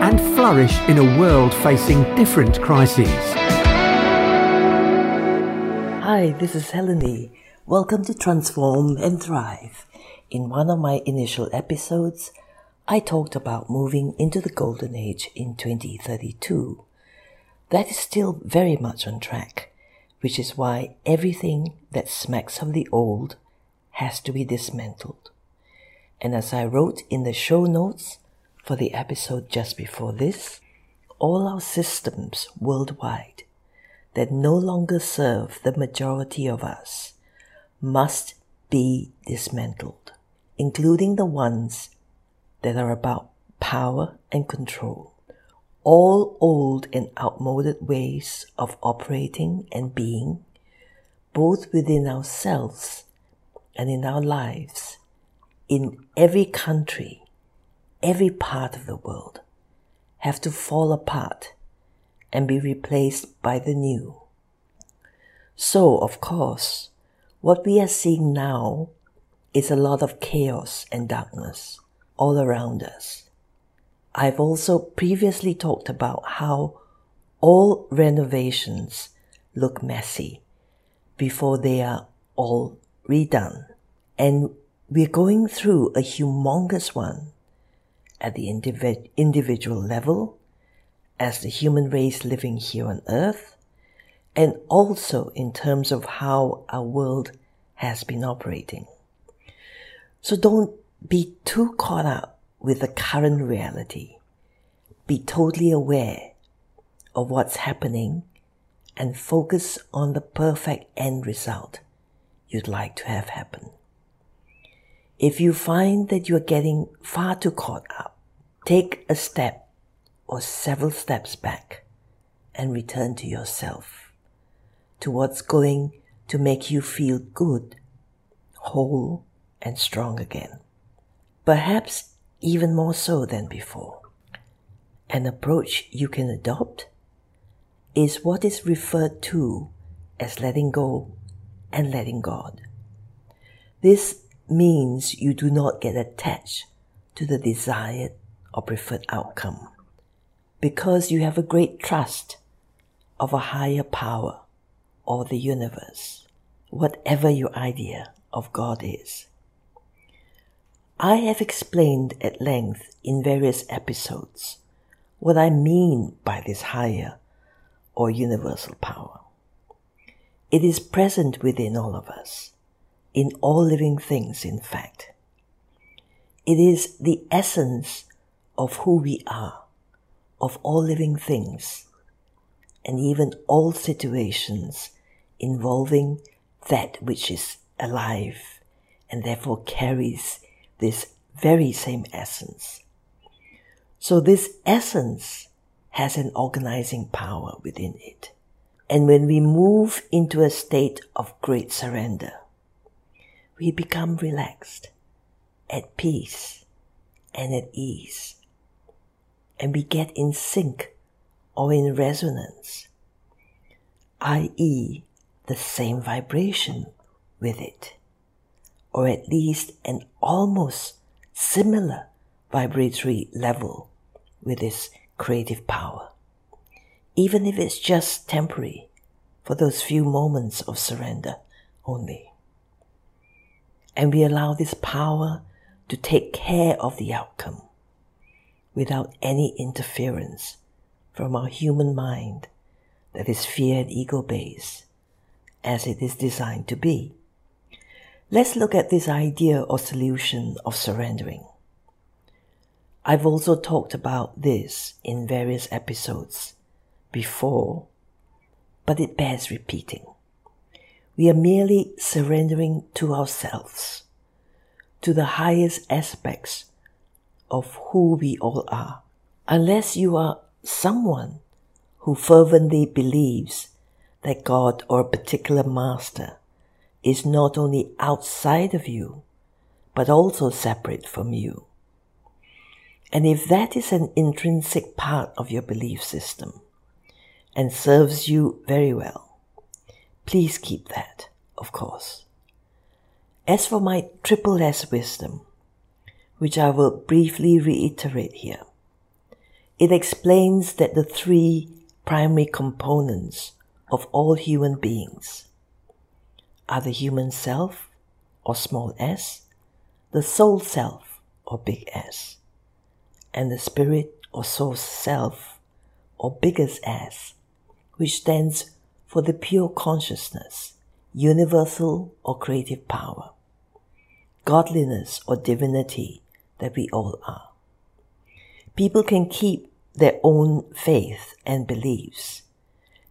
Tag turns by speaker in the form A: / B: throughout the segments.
A: and flourish in a world facing different crises.
B: Hi, this is Helen Lee. Welcome to Transform and Thrive. In one of my initial episodes, I talked about moving into the golden age in 2032. That is still very much on track, which is why everything that smacks of the old has to be dismantled. And as I wrote in the show notes for the episode just before this, all our systems worldwide that no longer serve the majority of us must be dismantled, including the ones that are about power and control. All old and outmoded ways of operating and being, both within ourselves and in our lives, in every country, every part of the world, have to fall apart and be replaced by the new. So, of course, what we are seeing now is a lot of chaos and darkness all around us. I've also previously talked about how all renovations look messy before they are all redone. And we're going through a humongous one at the individ- individual level as the human race living here on earth and also in terms of how our world has been operating. So don't be too caught up with the current reality. Be totally aware of what's happening and focus on the perfect end result you'd like to have happen. If you find that you're getting far too caught up, take a step or several steps back and return to yourself, to what's going to make you feel good, whole, and strong again. Perhaps even more so than before. An approach you can adopt is what is referred to as letting go and letting God. This means you do not get attached to the desired or preferred outcome because you have a great trust of a higher power or the universe, whatever your idea of God is. I have explained at length in various episodes what I mean by this higher or universal power. It is present within all of us, in all living things, in fact. It is the essence of who we are of all living things and even all situations involving that which is alive and therefore carries this very same essence. So this essence has an organizing power within it. And when we move into a state of great surrender, we become relaxed, at peace, and at ease and we get in sync or in resonance, i.e., the same vibration with it, or at least an almost similar vibratory level with its creative power, even if it's just temporary for those few moments of surrender only. And we allow this power to take care of the outcome without any interference from our human mind that is fear and ego based, as it is designed to be. Let's look at this idea or solution of surrendering. I've also talked about this in various episodes before, but it bears repeating. We are merely surrendering to ourselves, to the highest aspects of who we all are. Unless you are someone who fervently believes that God or a particular master is not only outside of you, but also separate from you. And if that is an intrinsic part of your belief system and serves you very well, please keep that, of course. As for my triple S wisdom, which I will briefly reiterate here, it explains that the three primary components of all human beings are the human self, or small s, the soul self, or big S, and the spirit or soul self, or biggest S, which stands for the pure consciousness, universal or creative power, godliness or divinity that we all are. People can keep their own faith and beliefs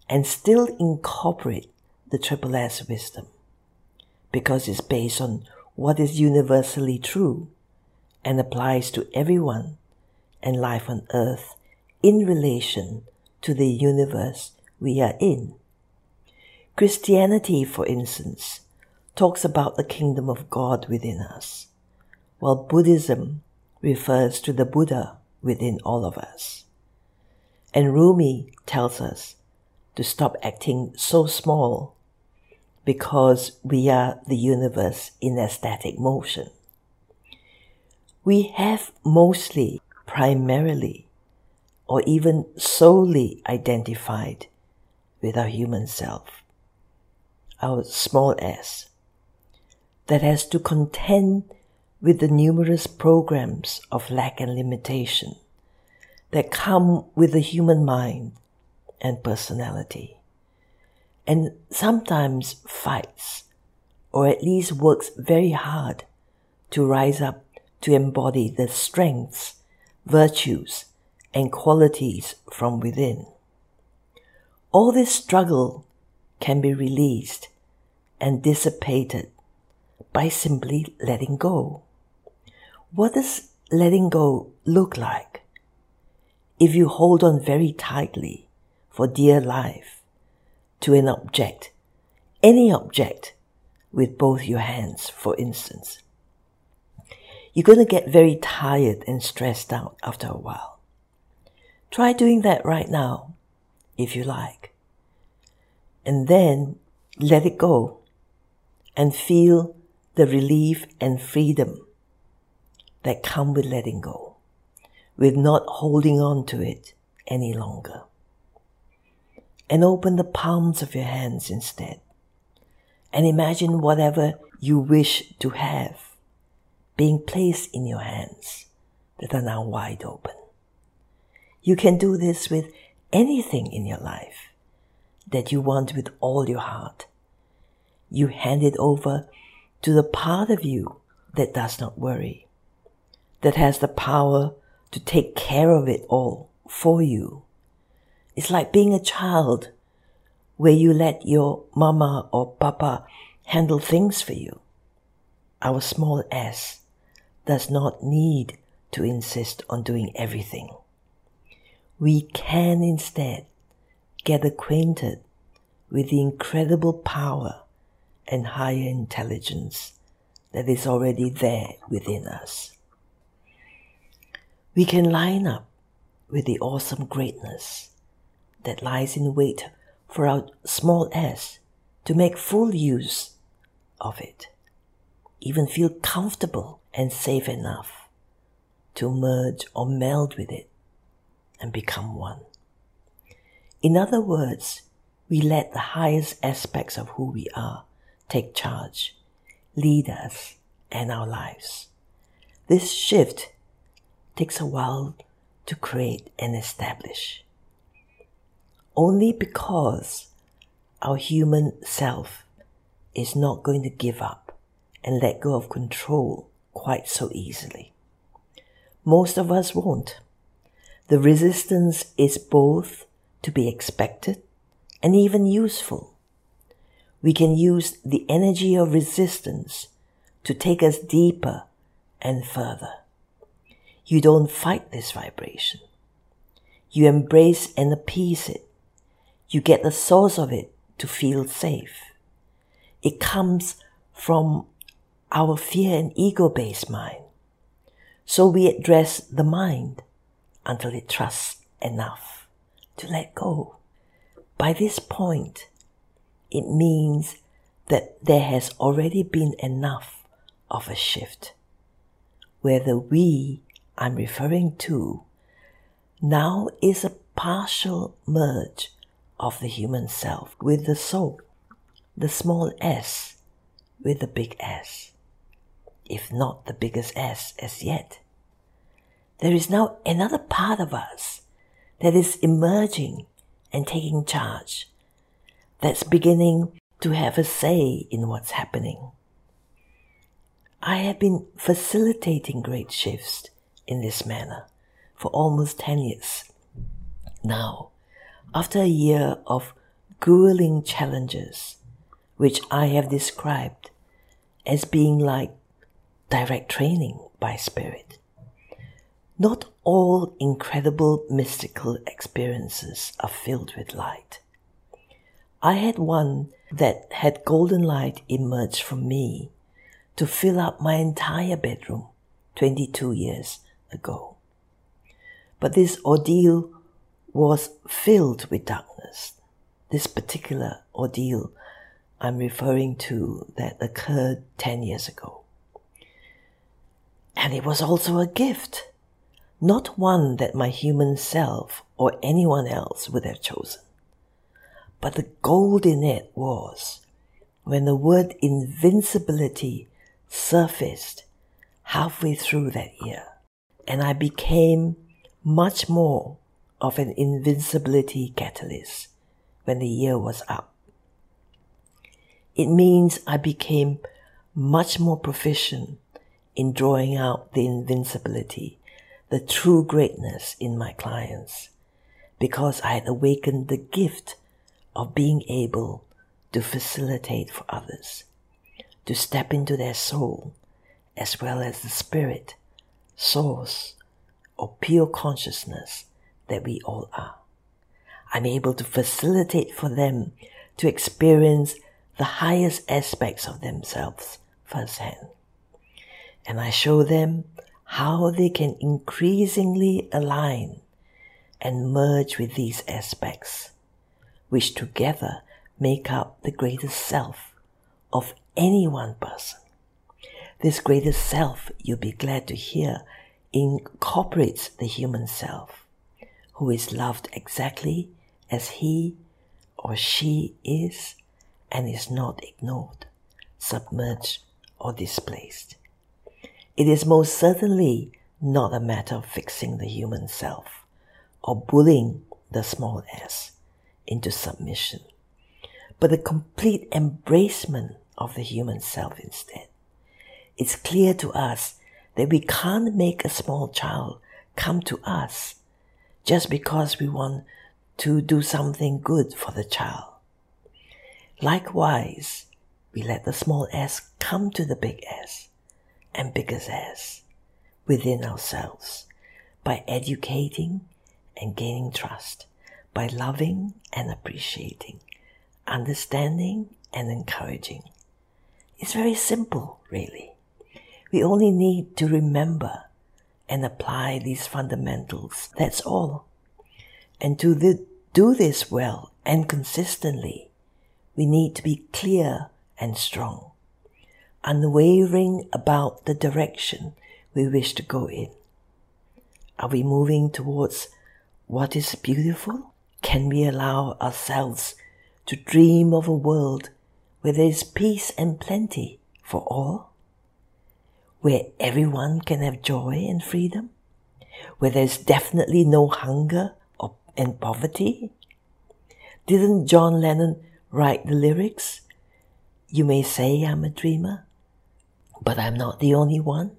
B: and still incorporate the Triple S wisdom because it's based on what is universally true and applies to everyone and life on earth in relation to the universe we are in. Christianity, for instance, talks about the kingdom of God within us, while Buddhism refers to the Buddha within all of us. And Rumi tells us to stop acting so small because we are the universe in a static motion. We have mostly, primarily, or even solely identified with our human self, our small s, that has to contend with the numerous programs of lack and limitation that come with the human mind and personality, and sometimes fights, or at least works very hard to rise up to embody the strengths, virtues, and qualities from within. All this struggle can be released and dissipated by simply letting go. What does letting go look like? If you hold on very tightly, for dear life to an object, any object, with both your hands, for instance. You're going to get very tired and stressed out after a while. Try doing that right now, if you like. And then let it go and feel the relief and freedom that come with letting go, with not holding on to it any longer and open the palms of your hands instead. And imagine whatever you wish to have being placed in your hands that are now wide open. You can do this with anything in your life that you want with all your heart. You hand it over to the part of you that does not worry, that has the power to take care of it all for you it's like being a child where you let your mama or papa handle things for you. Our small s does not need to insist on doing everything. We can instead get acquainted with the incredible power and higher intelligence that is already there within us. We can line up with the awesome greatness that lies in wait for our small s to make full use of it, even feel comfortable and safe enough to merge or meld with it and become one. In other words, we let the highest aspects of who we are take charge, lead us, and our lives. This shift takes a while to create and establish only because our human self is not going to give up and let go of control quite so easily. Most of us won't. The resistance is both to be expected and even useful. We can use the energy of resistance to take us deeper and further. You don't fight this vibration. You embrace and appease it you get the source of it to feel safe. It comes from our fear and ego based mind. So we address the mind until it trusts enough to let go. By this point, it means that there has already been enough of a shift where the we I'm referring to now is a partial merge of the human self with the soul, the small s with the big S, if not the biggest S as yet. There is now another part of us that is emerging and taking charge, that's beginning to have a say in what's happening. I have been facilitating great shifts in this manner for almost 10 years. Now, after a year of grueling challenges, which I have described as being like direct training by spirit, not all incredible mystical experiences are filled with light. I had one that had golden light emerge from me to fill up my entire bedroom 22 years ago. But this ordeal was filled with darkness. This particular ordeal I'm referring to that occurred 10 years ago. And it was also a gift, not one that my human self or anyone else would have chosen. But the gold in it was when the word invincibility surfaced halfway through that year, and I became much more of an invincibility catalyst when the year was up. It means I became much more proficient in drawing out the invincibility, the true greatness in my clients, because I had awakened the gift of being able to facilitate for others to step into their soul as well as the spirit, source, or pure consciousness that we all are. I'm able to facilitate for them to experience the highest aspects of themselves firsthand. And I show them how they can increasingly align and merge with these aspects, which together make up the greatest self of any one person. This greatest self, you'll be glad to hear, incorporates the human self, who is loved exactly as he or she is and is not ignored, submerged, or displaced. It is most certainly not a matter of fixing the human self or bullying the small s into submission, but a complete embracement of the human self instead. It's clear to us that we can't make a small child come to us just because we want to do something good for the child. Likewise, we let the small s come to the big S and biggest S within ourselves by educating and gaining trust, by loving and appreciating, understanding and encouraging it's very simple, really. We only need to remember and apply these fundamentals. That's all. And to the, do this well and consistently, we need to be clear and strong, unwavering about the direction we wish to go in. Are we moving towards what is beautiful? Can we allow ourselves to dream of a world where there is peace and plenty for all, where everyone can have joy and freedom, where there's definitely no hunger or, and poverty? Didn't John Lennon write the lyrics? You may say I'm a dreamer, but I'm not the only one.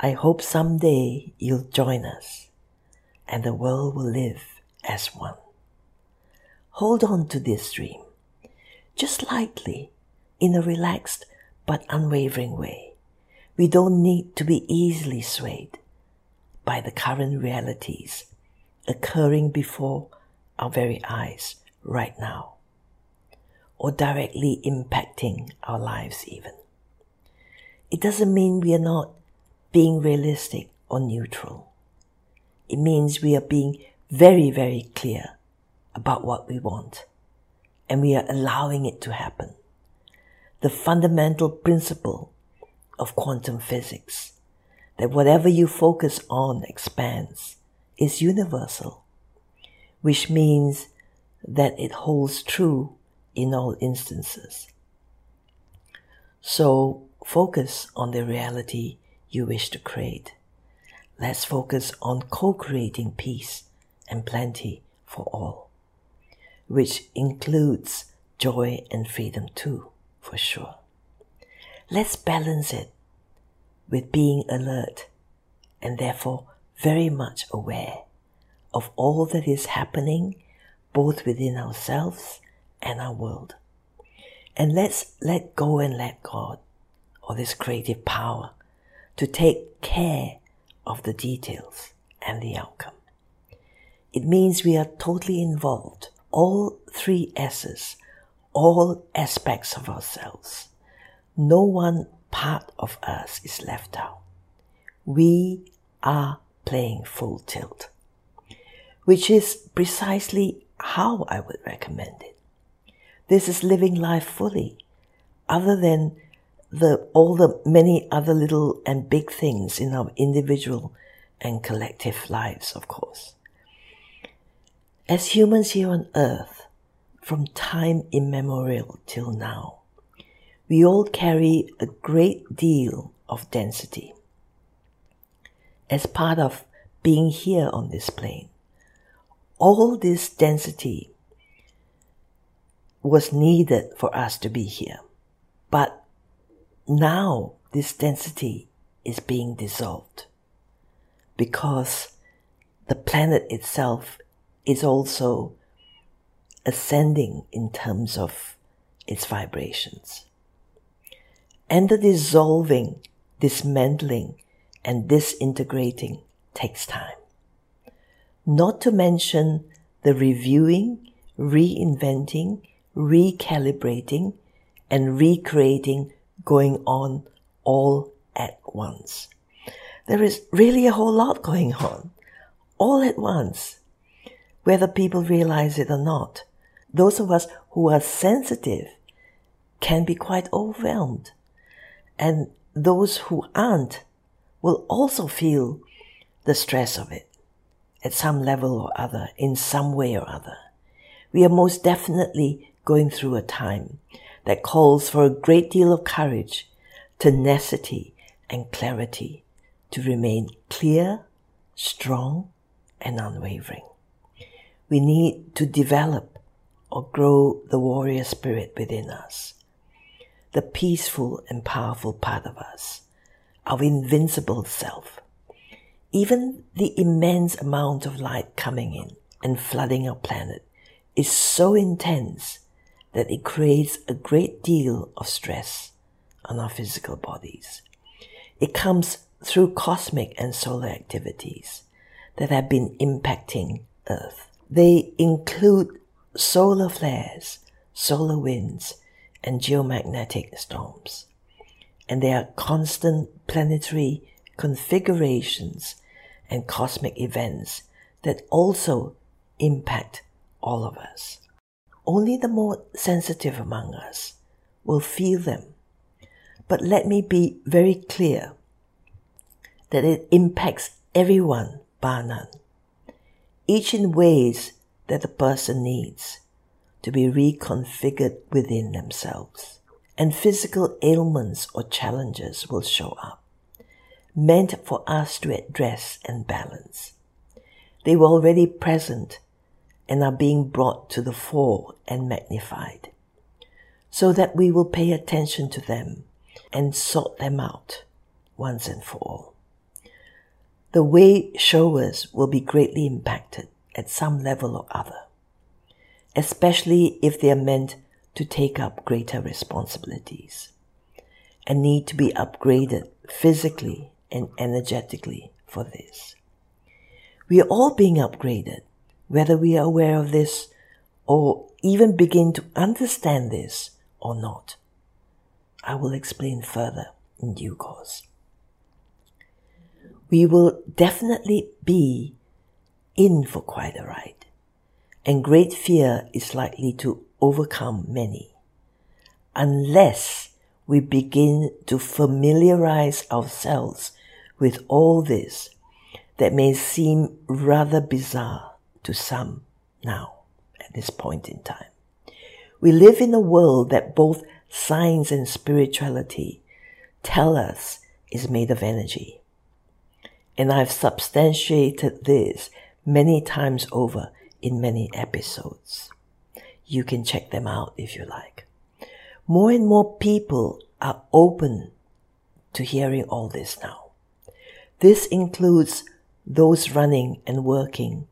B: I hope someday you'll join us and the world will live as one. Hold on to this dream just lightly, in a relaxed but unwavering way. We don't need to be easily swayed by the current realities occurring before our very eyes right now, or directly impacting our lives, even. It doesn't mean we are not being realistic or neutral. It means we are being very, very clear about what we want and we are allowing it to happen. The fundamental principle of quantum physics that whatever you focus on expands is universal, which means that it holds true in all instances. So focus on the reality you wish to create. Let's focus on co-creating peace and plenty for all, which includes joy and freedom too, for sure. Let's balance it with being alert and therefore very much aware of all that is happening both within ourselves and our world. And let's let go and let God, or this creative power, to take care of the details and the outcome. It means we are totally involved, all three S's, all aspects of ourselves. No one part of us is left out. We are playing full tilt, which is precisely how I would recommend it. This is living life fully, other than the, all the many other little and big things in our individual and collective lives, of course. As humans here on earth, from time immemorial till now, we all carry a great deal of density as part of being here on this plane. All this density was needed for us to be here. But now this density is being dissolved because the planet itself is also ascending in terms of its vibrations. And the dissolving, dismantling, and disintegrating takes time. Not to mention the reviewing, reinventing, recalibrating, and recreating going on all at once. There is really a whole lot going on, all at once, whether people realize it or not. Those of us who are sensitive can be quite overwhelmed. And those who aren't will also feel the stress of it at some level or other, in some way or other. We are most definitely going through a time that calls for a great deal of courage, tenacity, and clarity to remain clear, strong, and unwavering. We need to develop or grow the warrior spirit within us, the peaceful and powerful part of us, our invincible self. Even the immense amount of light coming in and flooding our planet is so intense that it creates a great deal of stress on our physical bodies. It comes through cosmic and solar activities that have been impacting Earth. They include solar flares, solar winds, and geomagnetic storms. And there are constant planetary configurations and cosmic events that also impact all of us. Only the more sensitive among us will feel them. But let me be very clear that it impacts everyone bar none, each in ways that the person needs to be reconfigured within themselves. And physical ailments or challenges will show up, meant for us to address and balance. They were already present and are being brought to the fore and magnified, so that we will pay attention to them and sort them out once and for all. The way showers will be greatly impacted at some level or other, especially if they are meant to take up greater responsibilities and need to be upgraded physically and energetically for this. We are all being upgraded whether we are aware of this or even begin to understand this or not. I will explain further in due course. We will definitely be in for quite a ride, and great fear is likely to overcome many unless we begin to familiarize ourselves with all this that may seem rather bizarre to some now at this point in time. We live in a world that both science and spirituality tell us is made of energy. And I've substantiated this many times over in many episodes. You can check them out if you like. More and more people are open to hearing all this now. This includes those running and working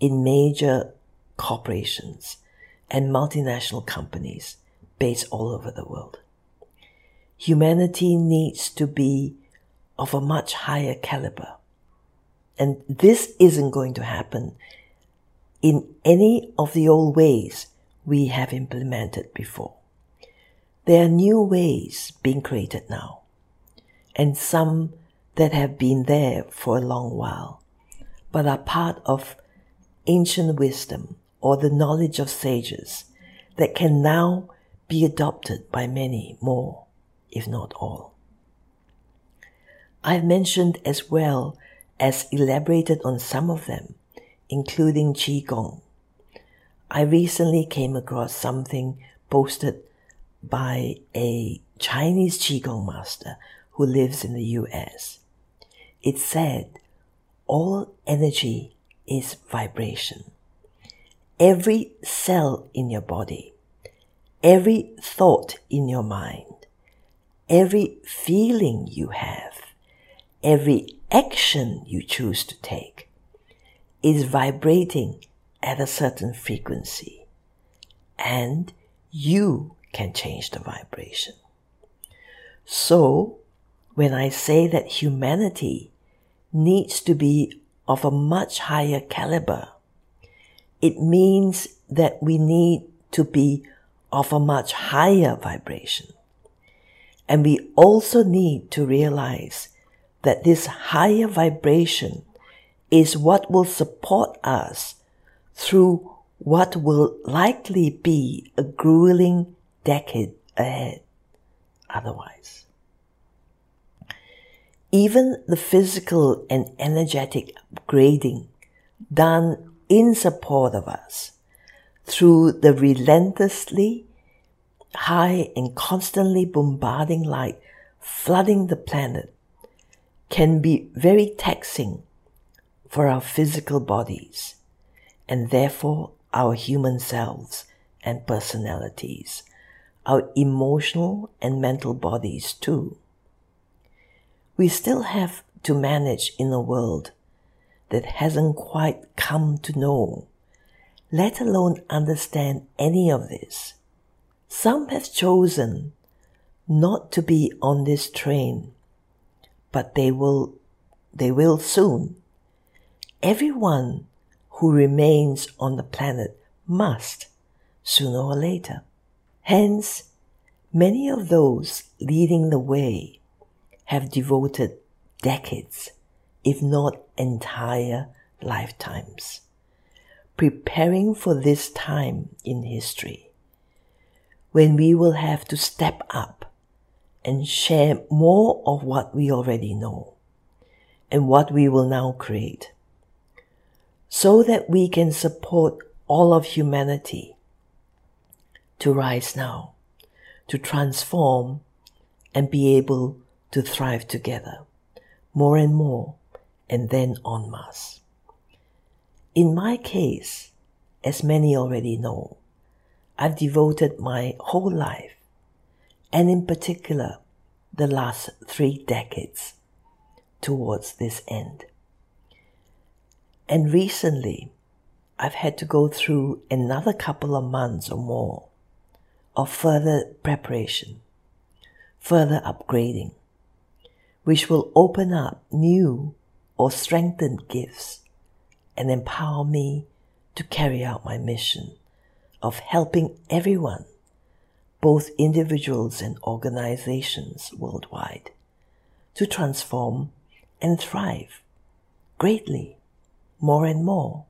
B: in major corporations and multinational companies based all over the world. Humanity needs to be of a much higher caliber. And this isn't going to happen in any of the old ways we have implemented before. There are new ways being created now, and some that have been there for a long while, but are part of ancient wisdom or the knowledge of sages that can now be adopted by many more, if not all. I've mentioned as well as elaborated on some of them, including Qigong. I recently came across something posted by a Chinese Qigong master who lives in the US. It said, all energy is vibration. Every cell in your body, every thought in your mind, every feeling you have, every action you choose to take is vibrating at a certain frequency and you can change the vibration. So when I say that humanity needs to be of a much higher caliber, it means that we need to be of a much higher vibration. And we also need to realize that this higher vibration is what will support us through what will likely be a grueling decade ahead otherwise. Even the physical and energetic upgrading done in support of us through the relentlessly high and constantly bombarding light flooding the planet can be very taxing for our physical bodies and therefore our human selves and personalities, our emotional and mental bodies too we still have to manage in a world that hasn't quite come to know, let alone understand any of this. Some have chosen not to be on this train, but they will, they will soon. Everyone who remains on the planet must, sooner or later. Hence, many of those leading the way have devoted decades, if not entire lifetimes, preparing for this time in history when we will have to step up and share more of what we already know and what we will now create so that we can support all of humanity to rise now, to transform and be able to thrive together more and more and then en masse. In my case, as many already know, I've devoted my whole life, and in particular the last three decades, towards this end. And recently, I've had to go through another couple of months or more of further preparation, further upgrading, which will open up new or strengthened gifts and empower me to carry out my mission of helping everyone, both individuals and organizations worldwide, to transform and thrive greatly, more and more.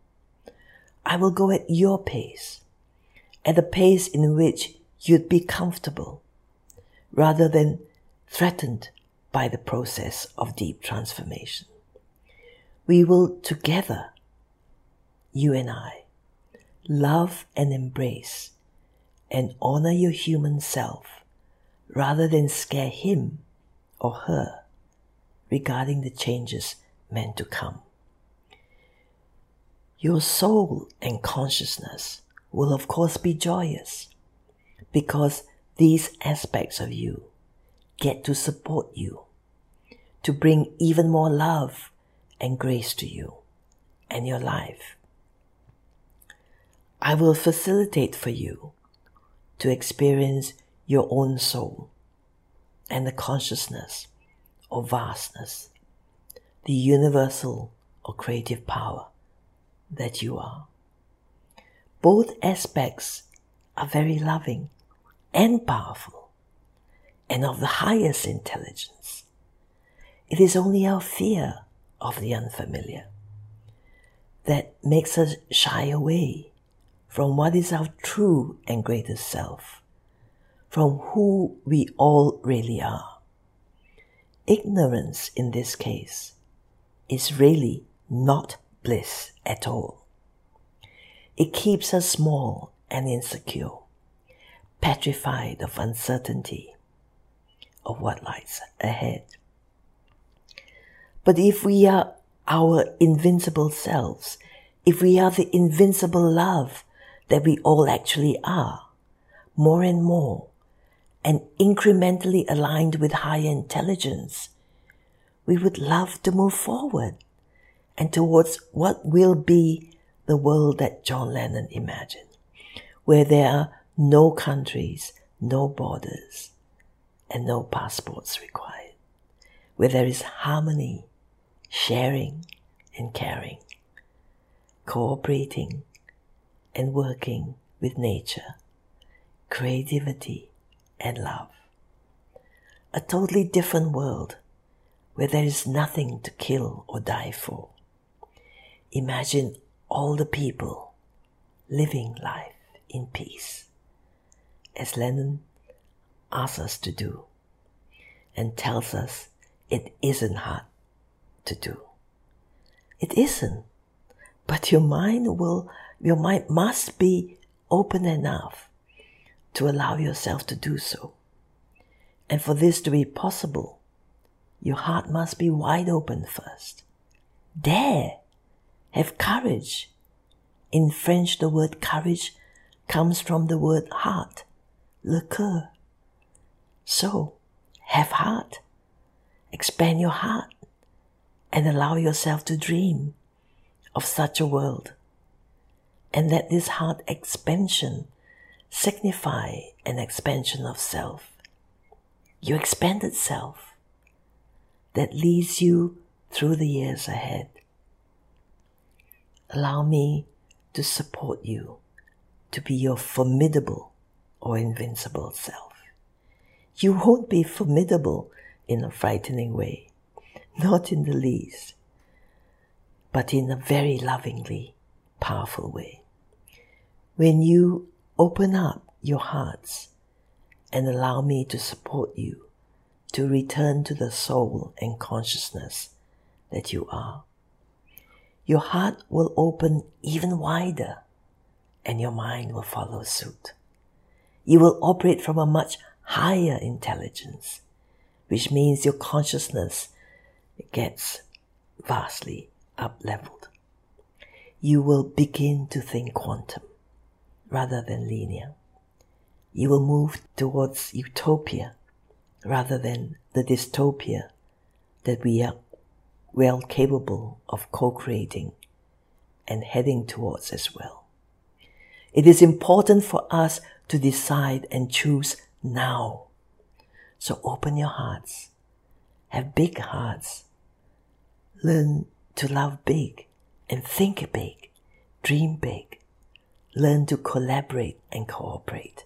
B: I will go at your pace, at the pace in which you'd be comfortable, rather than threatened by the process of deep transformation. We will together, you and I, love and embrace and honor your human self rather than scare him or her regarding the changes meant to come. Your soul and consciousness will, of course, be joyous because these aspects of you get to support you, to bring even more love and grace to you and your life. I will facilitate for you to experience your own soul and the consciousness or vastness, the universal or creative power that you are. Both aspects are very loving and powerful and of the highest intelligence. It is only our fear of the unfamiliar that makes us shy away from what is our true and greatest self, from who we all really are. Ignorance in this case is really not bliss at all. It keeps us small and insecure, petrified of uncertainty of what lies ahead. But if we are our invincible selves, if we are the invincible love that we all actually are, more and more, and incrementally aligned with higher intelligence, we would love to move forward and towards what will be the world that John Lennon imagined, where there are no countries, no borders, and no passports required, where there is harmony, sharing, and caring, cooperating, and working with nature, creativity, and love. A totally different world where there is nothing to kill or die for. Imagine all the people living life in peace, as Lennon asks us to do and tells us it isn't hard to do. It isn't, but your mind will, your mind must be open enough to allow yourself to do so. And for this to be possible, your heart must be wide open first. Dare have courage. In French, the word courage comes from the word heart, le coeur. So, have heart. Expand your heart and allow yourself to dream of such a world. And let this heart expansion signify an expansion of self. Your expanded self that leads you through the years ahead. Allow me to support you to be your formidable or invincible self. You won't be formidable in a frightening way, not in the least, but in a very lovingly powerful way. When you open up your hearts and allow me to support you to return to the soul and consciousness that you are your heart will open even wider and your mind will follow suit. You will operate from a much higher intelligence, which means your consciousness gets vastly up leveled. You will begin to think quantum rather than linear. You will move towards utopia rather than the dystopia that we are well capable of co-creating and heading towards as well. It is important for us to decide and choose now. So open your hearts. Have big hearts. Learn to love big and think big. Dream big. learn to collaborate and cooperate.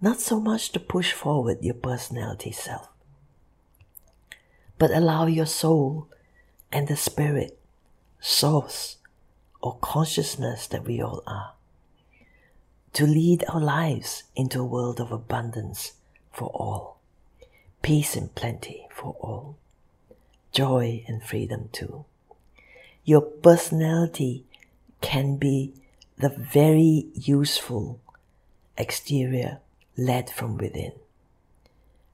B: Not so much to push forward your personality self, but allow your soul and the spirit, source, or consciousness that we all are to lead our lives into a world of abundance for all, peace and plenty for all, joy and freedom too. Your personality can be the very useful exterior led from within,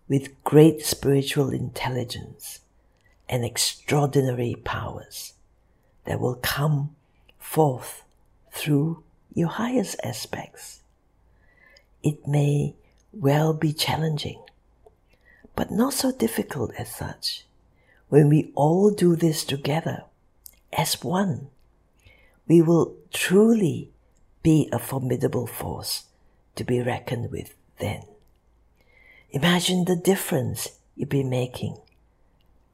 B: with great spiritual intelligence and extraordinary powers that will come forth through your highest aspects. It may well be challenging, but not so difficult as such. When we all do this together as one, we will truly be a formidable force to be reckoned with then. Imagine the difference you'll be making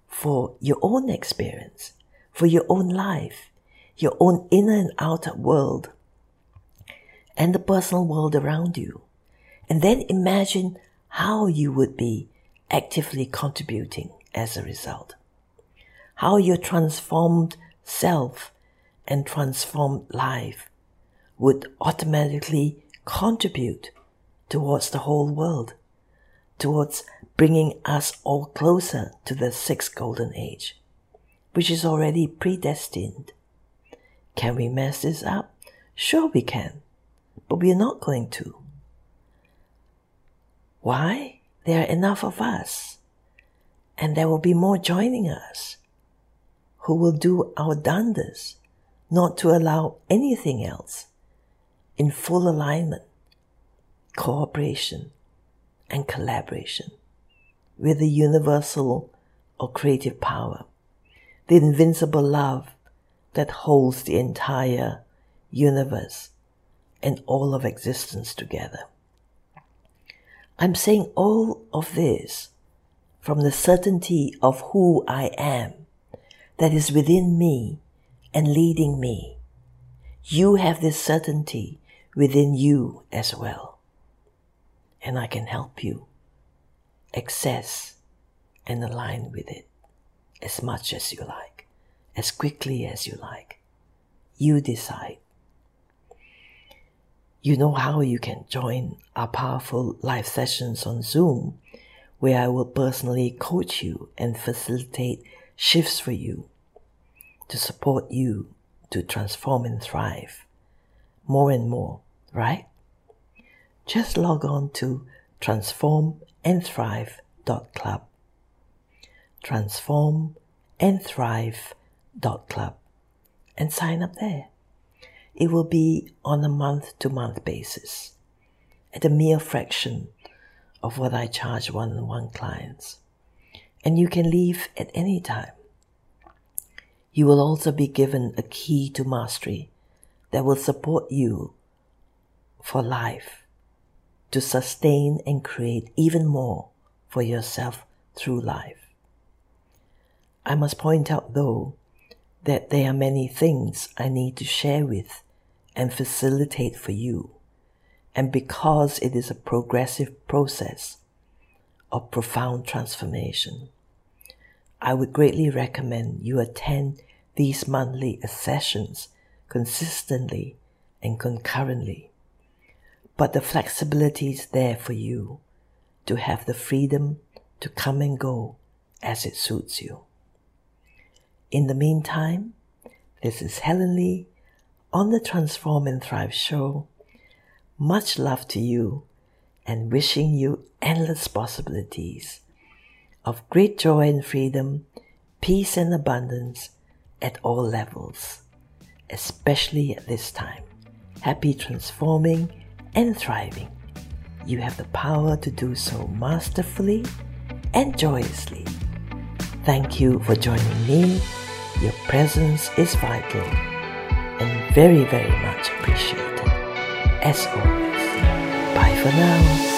B: for your own experience, for your own life, your own inner and outer world, and the personal world around you. And then imagine how you would be actively contributing as a result. How your transformed self and transformed life would automatically contribute towards the whole world, towards bringing us all closer to the sixth golden age, which is already predestined. Can we mess this up? Sure we can, but we are not going to. Why? There are enough of us, and there will be more joining us who will do our darndest not to allow anything else in full alignment, cooperation, and collaboration with the universal or creative power, the invincible love that holds the entire universe and all of existence together. I'm saying all of this from the certainty of who I am that is within me and leading me. You have this certainty within you as well. And I can help you access and align with it as much as you like, as quickly as you like. You decide. You know how you can join our powerful live sessions on Zoom, where I will personally coach you and facilitate shifts for you to support you to transform and thrive more and more, right? Just log on to transformandthrive.club. Transformandthrive.club and sign up there. It will be on a month to month basis at a mere fraction of what I charge one on one clients. And you can leave at any time. You will also be given a key to mastery that will support you for life to sustain and create even more for yourself through life. I must point out though that there are many things I need to share with and facilitate for you. And because it is a progressive process of profound transformation, I would greatly recommend you attend these monthly sessions consistently and concurrently. But the flexibility is there for you to have the freedom to come and go as it suits you. In the meantime, this is Helen Lee on the Transform and Thrive show. Much love to you and wishing you endless possibilities of great joy and freedom, peace and abundance at all levels, especially at this time. Happy transforming and thriving. You have the power to do so masterfully and joyously. Thank you for joining me your presence is vital and very, very much appreciated. As always, for now.